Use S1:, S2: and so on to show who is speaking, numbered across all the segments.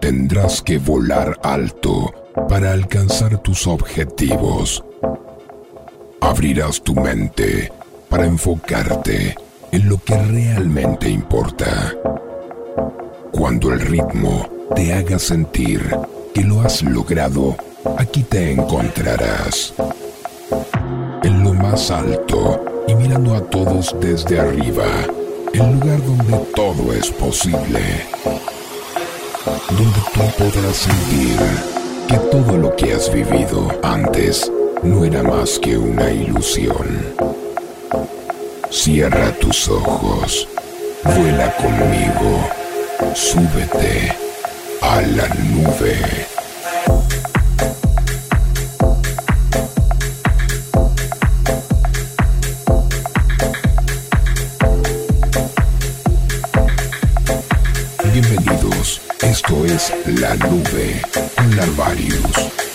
S1: Tendrás que volar alto para alcanzar tus objetivos. Abrirás tu mente para enfocarte en lo que realmente importa. Cuando el ritmo te haga sentir que lo has logrado, aquí te encontrarás. En lo más alto y mirando a todos desde arriba, el lugar donde todo es posible. Donde tú podrás sentir que todo lo que has vivido antes no era más que una ilusión. Cierra tus ojos, vuela conmigo, súbete a la nube. La Nube con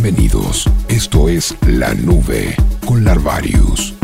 S1: Bienvenidos, esto es La Nube con Larvarius.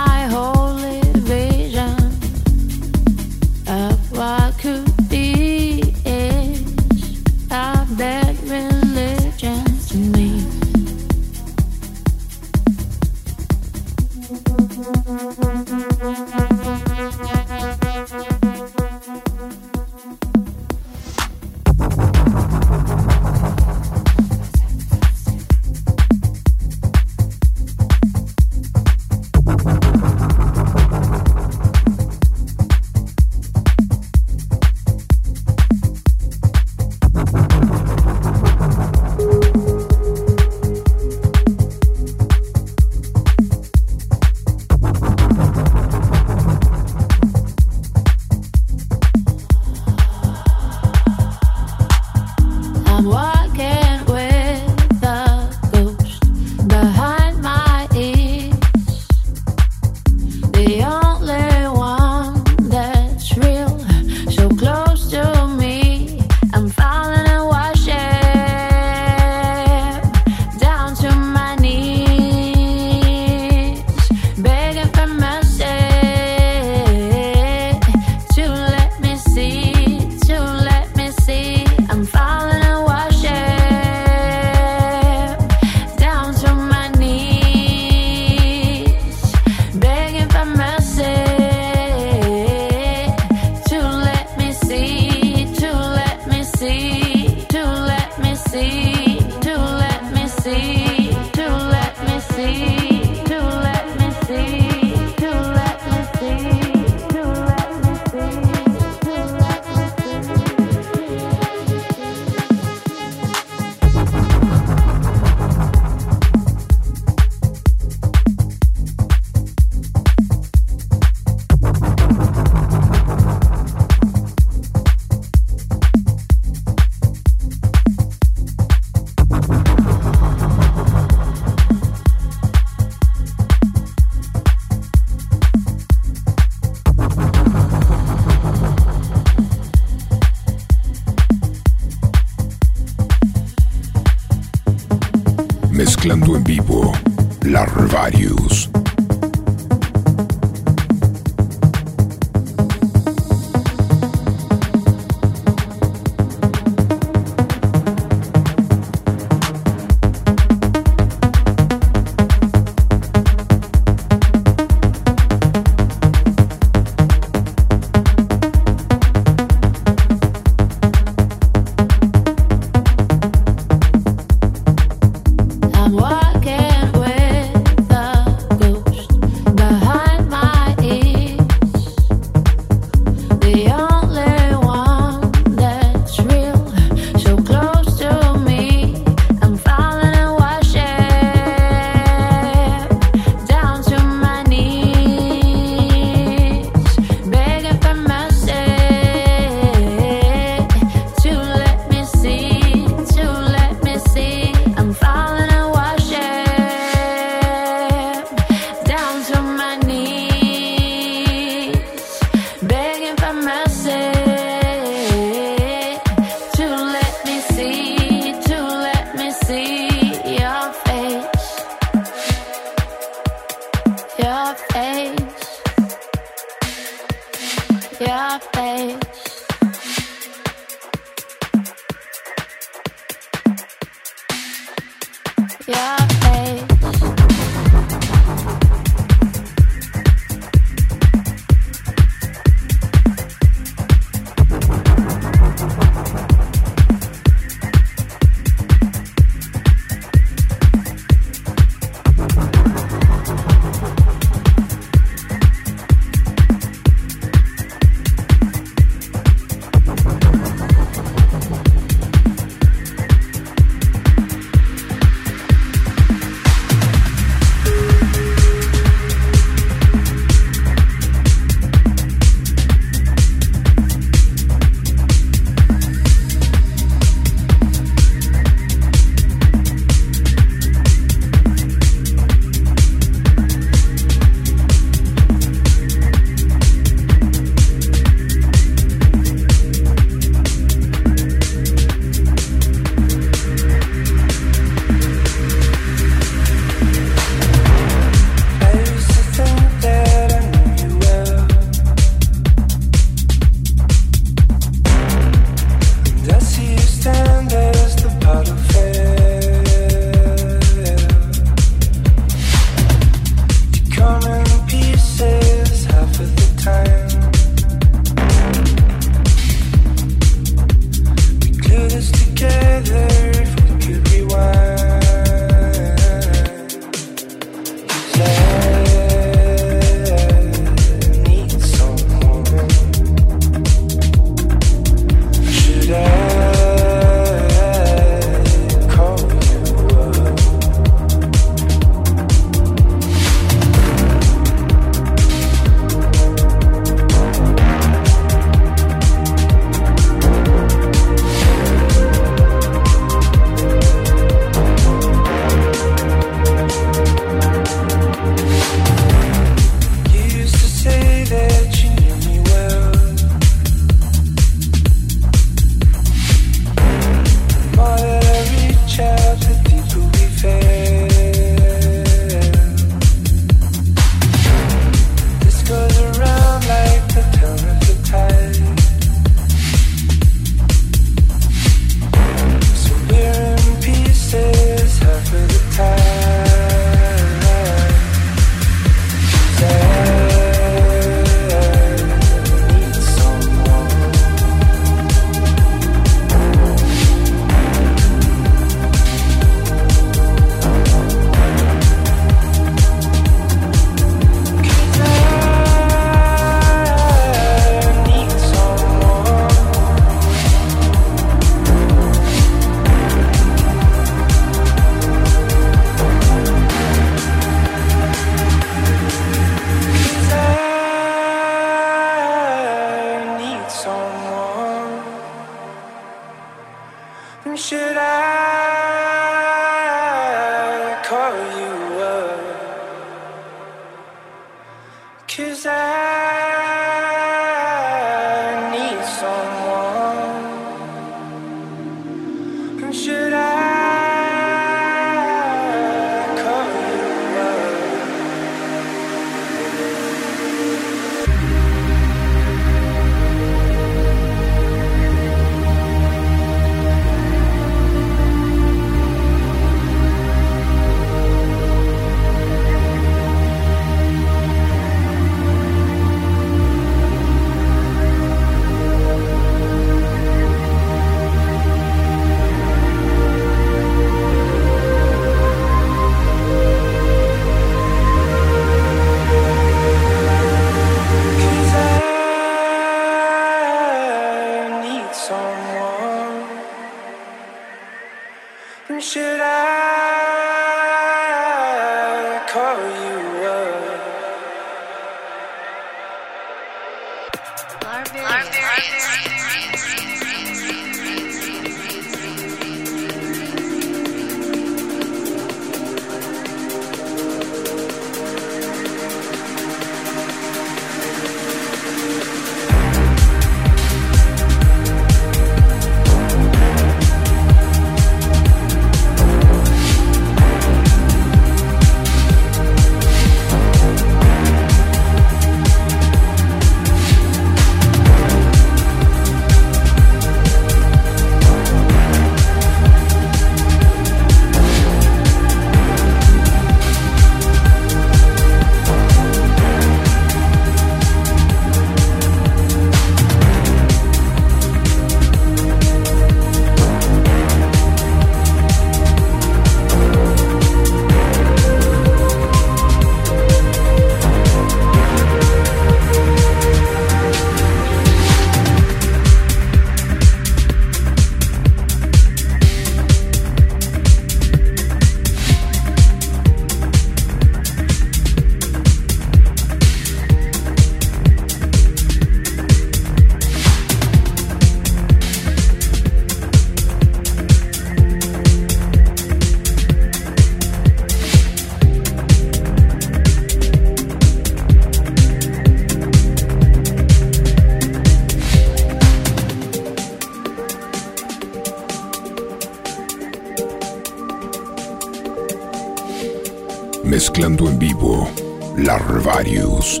S2: Mezclando en vivo Larvarius.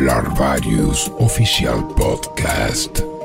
S3: Larvarius Official Podcast.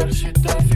S4: Universidade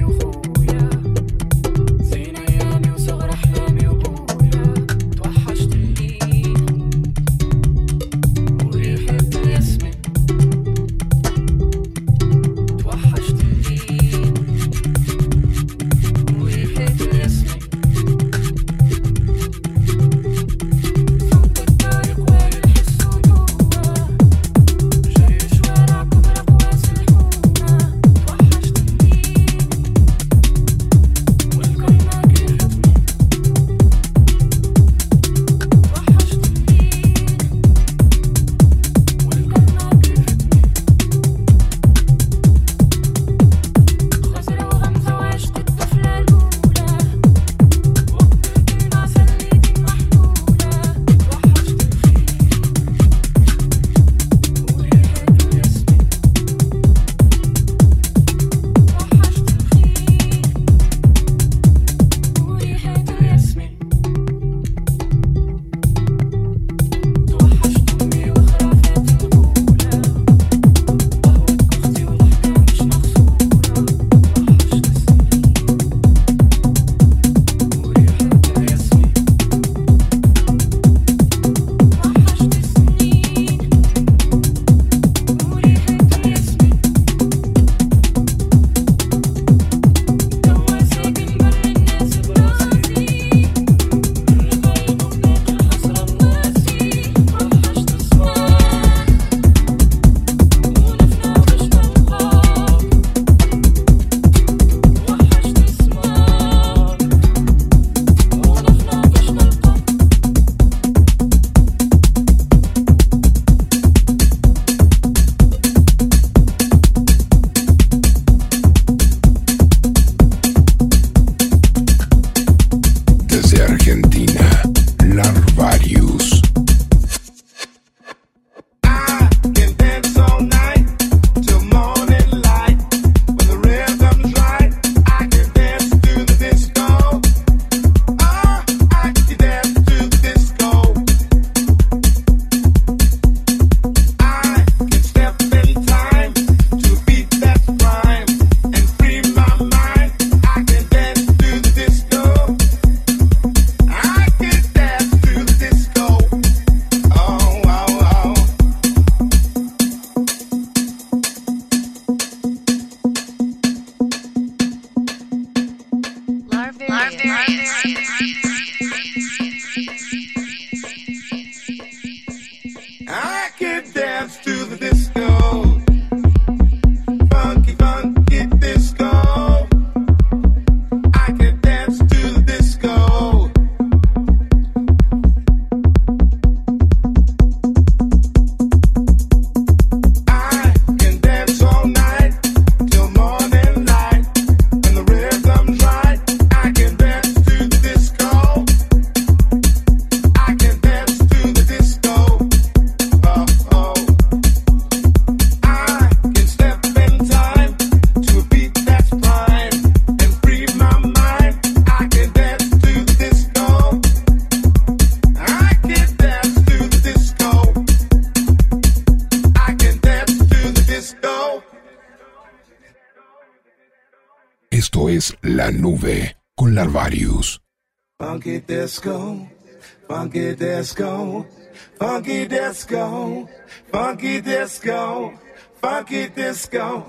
S4: disco,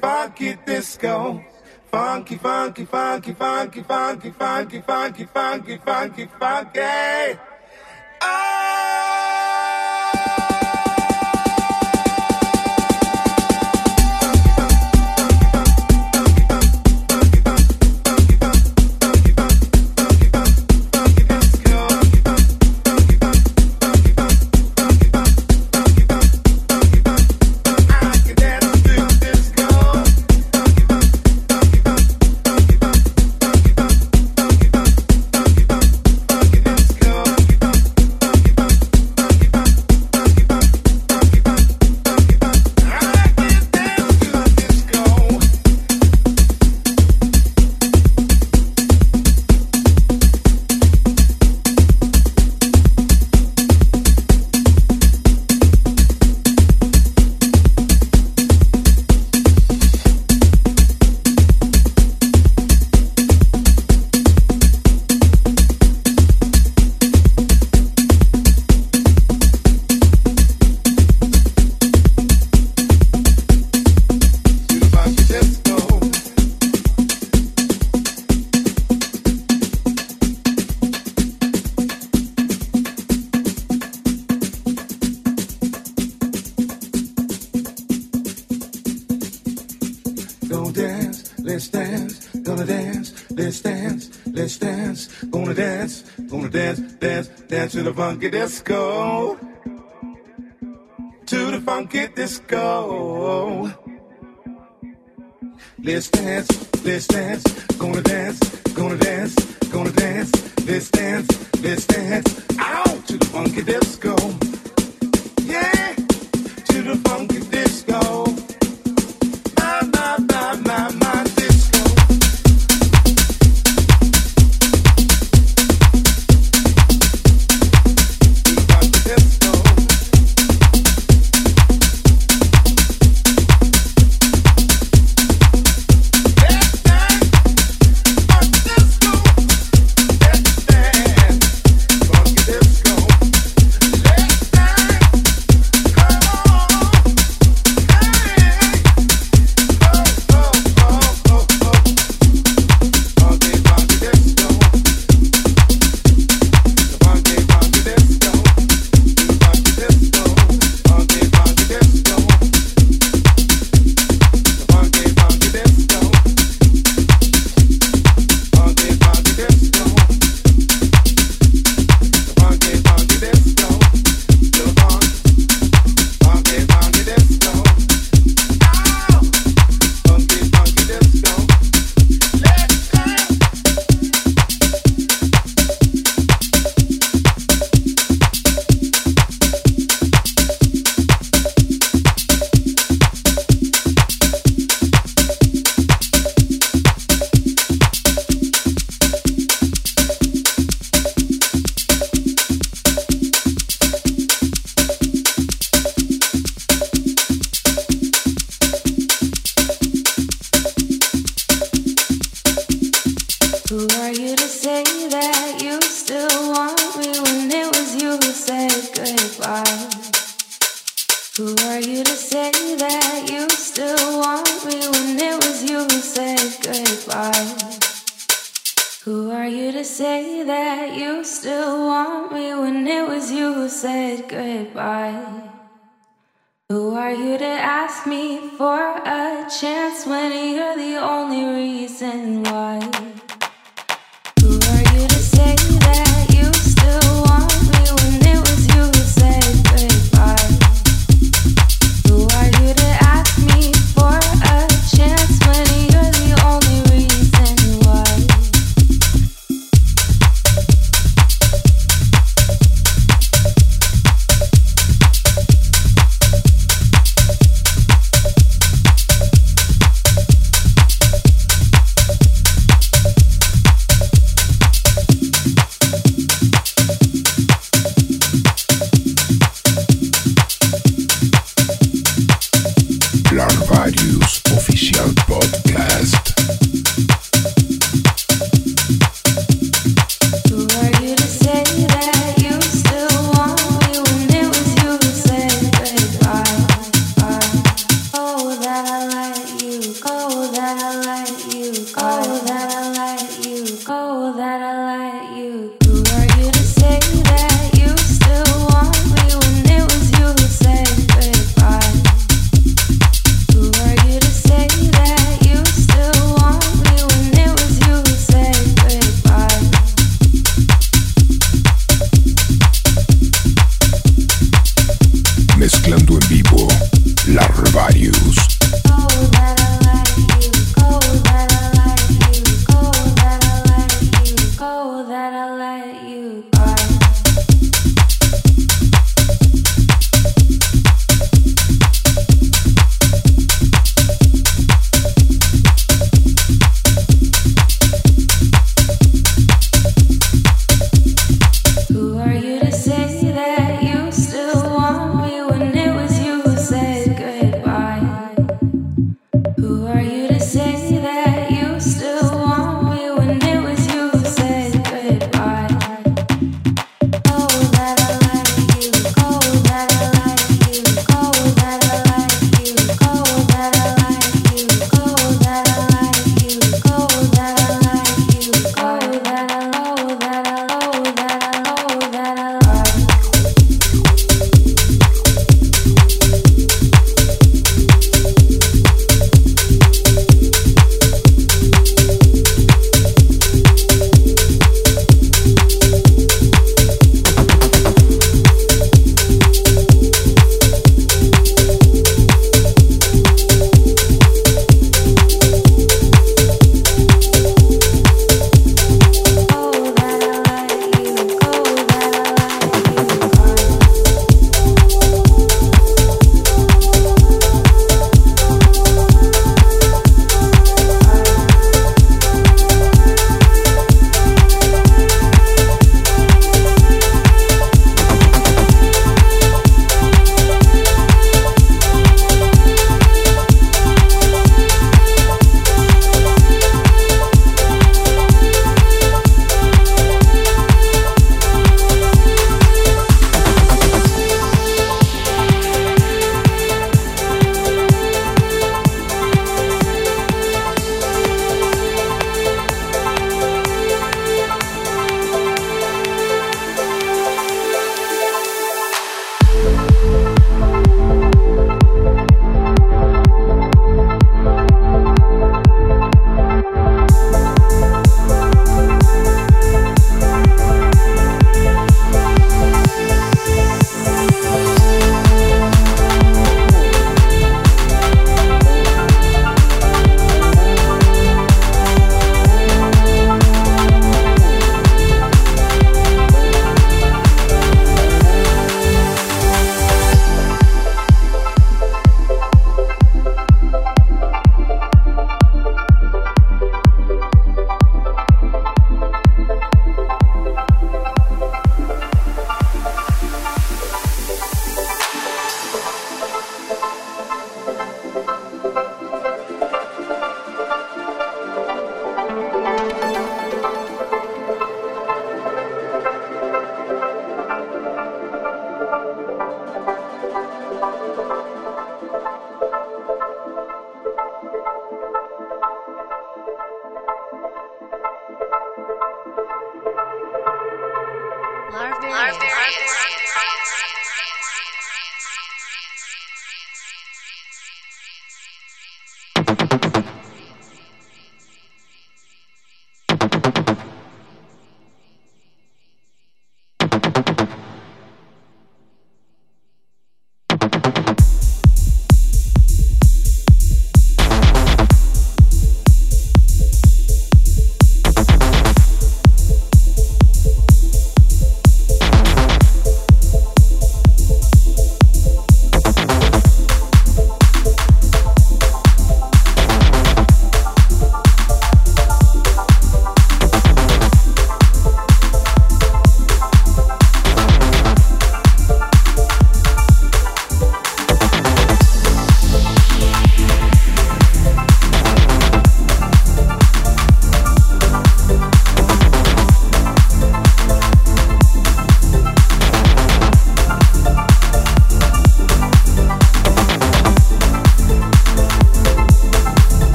S4: funky disco. Funky, funky, funky, funky, funky, funky, funky, funky, funky, funky. Oh! To the funky disco. To the funky disco. Let's dance, let's dance, gonna dance, gonna dance, gonna dance, let's dance, let's dance,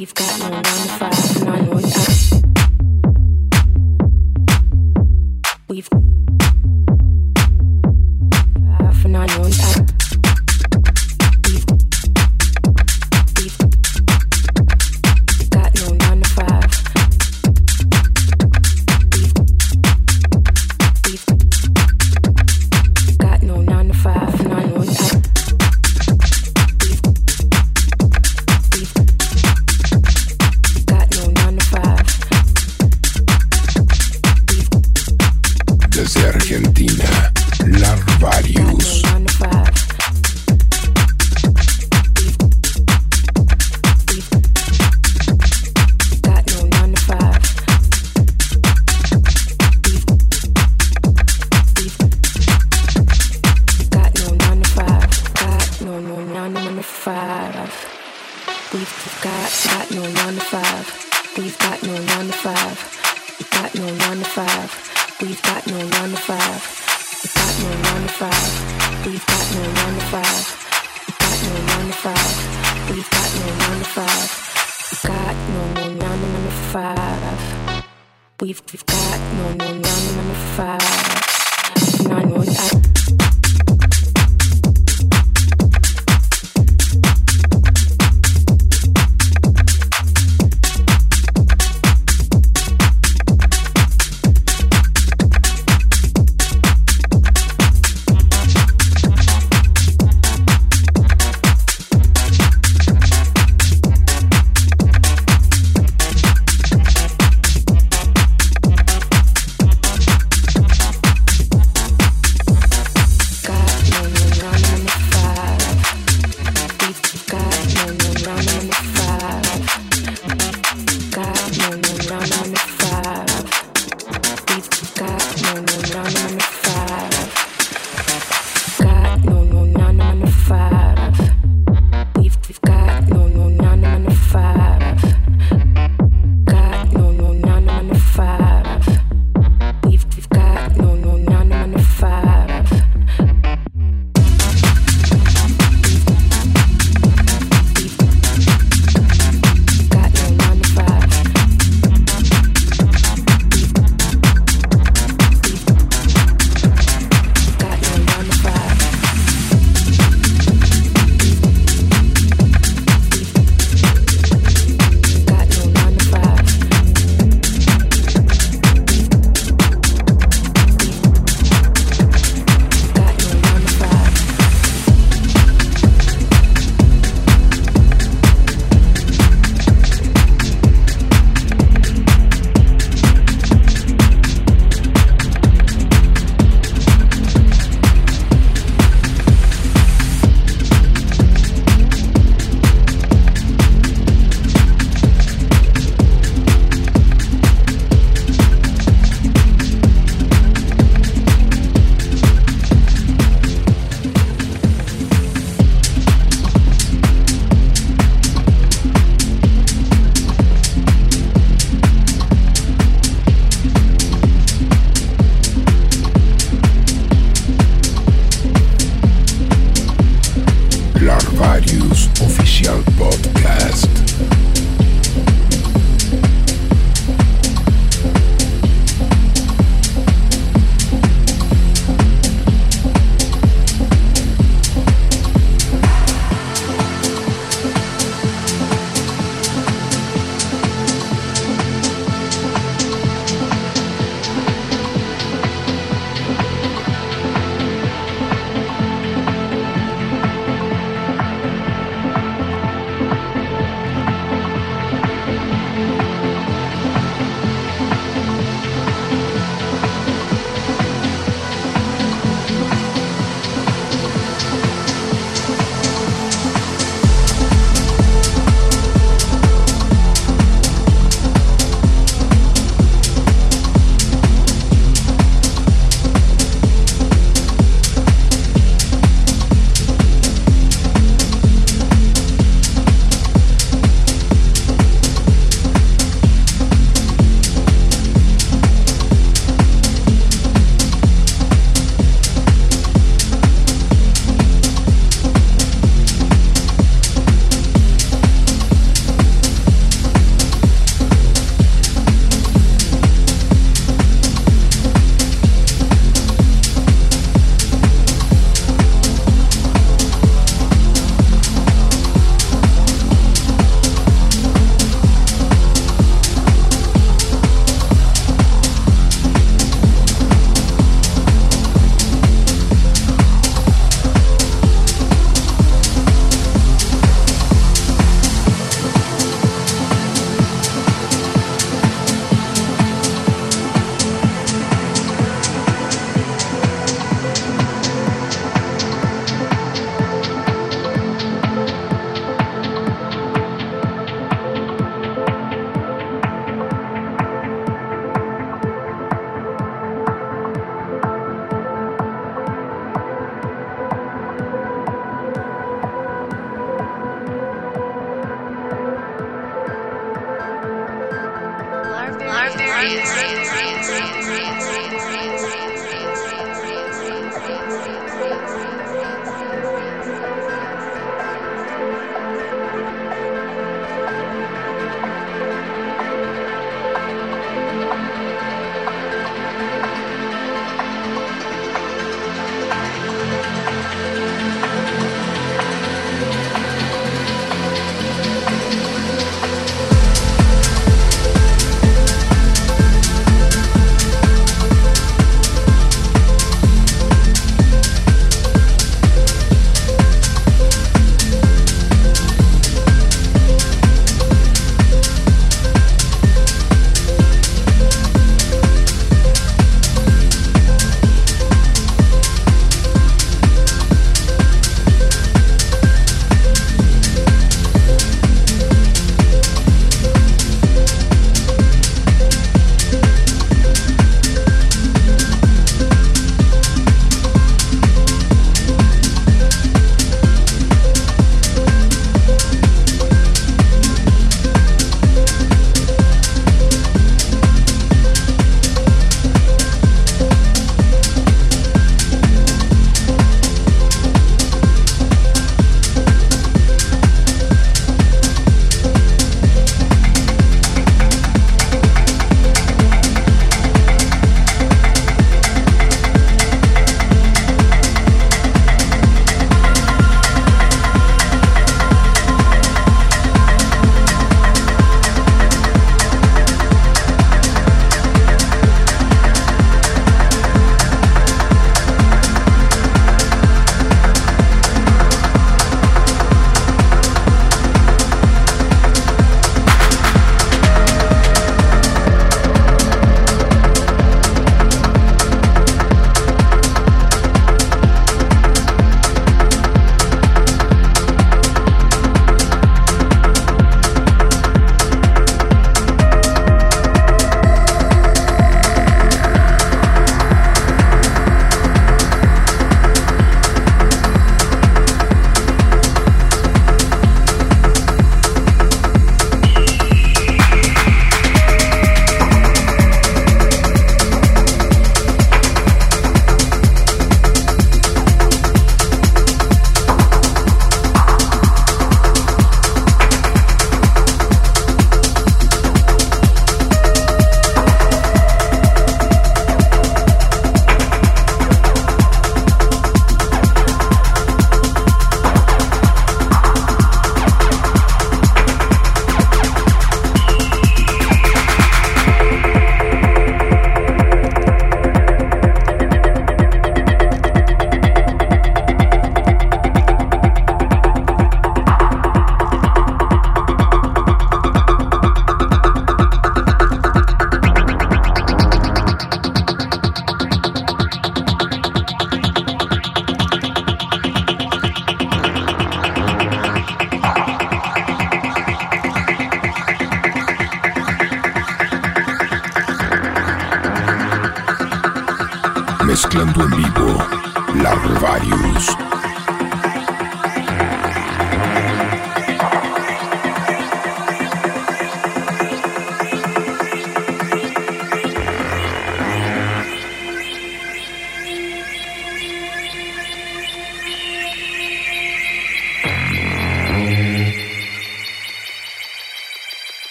S5: We've got no one five,
S2: none without.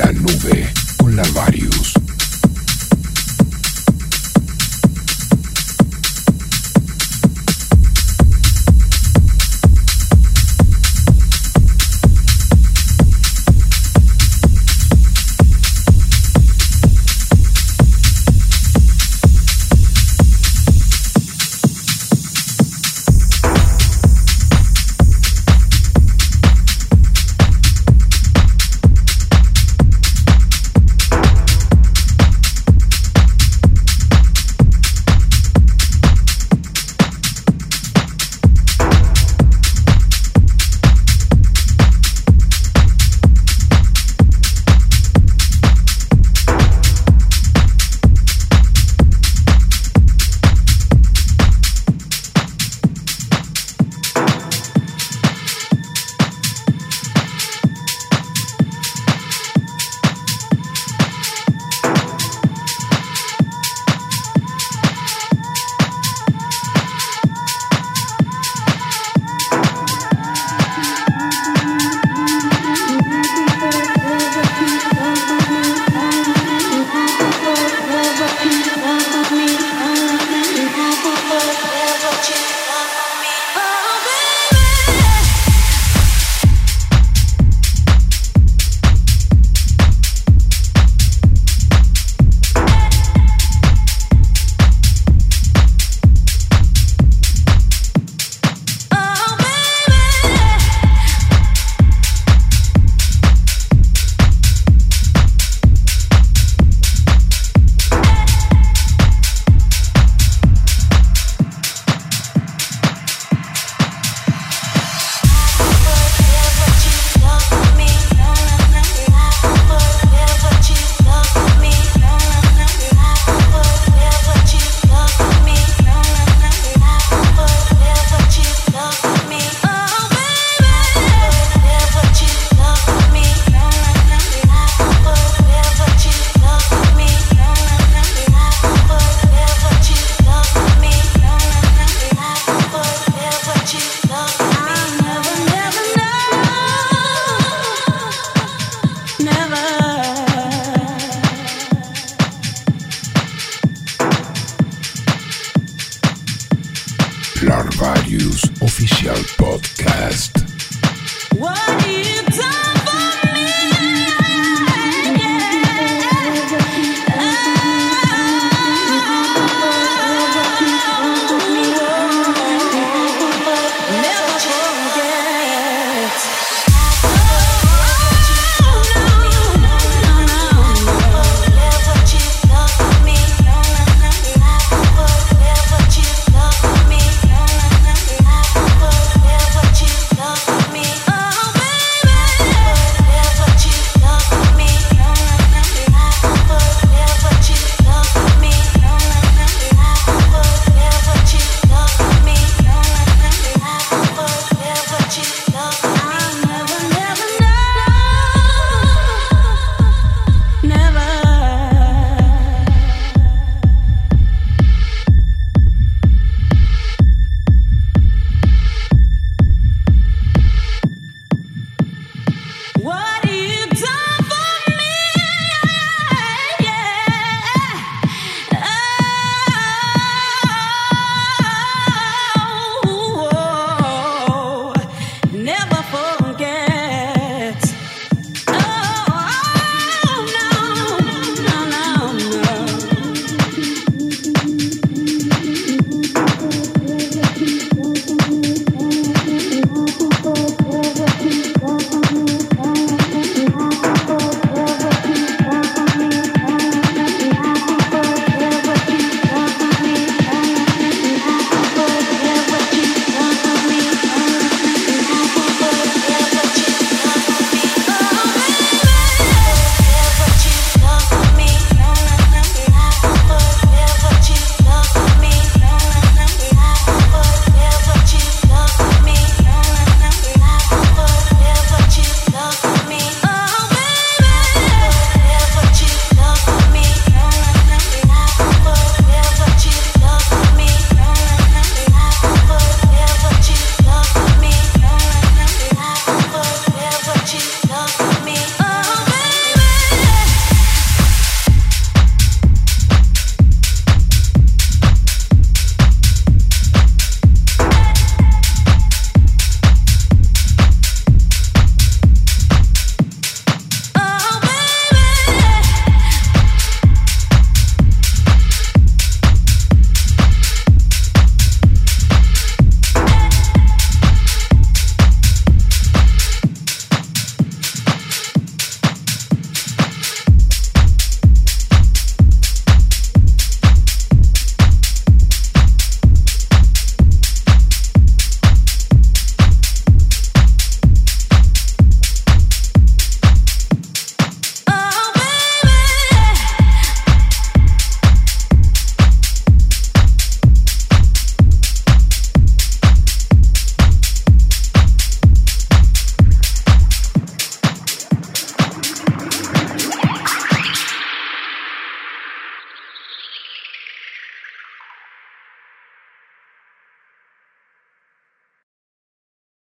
S2: La Nube con la Varius.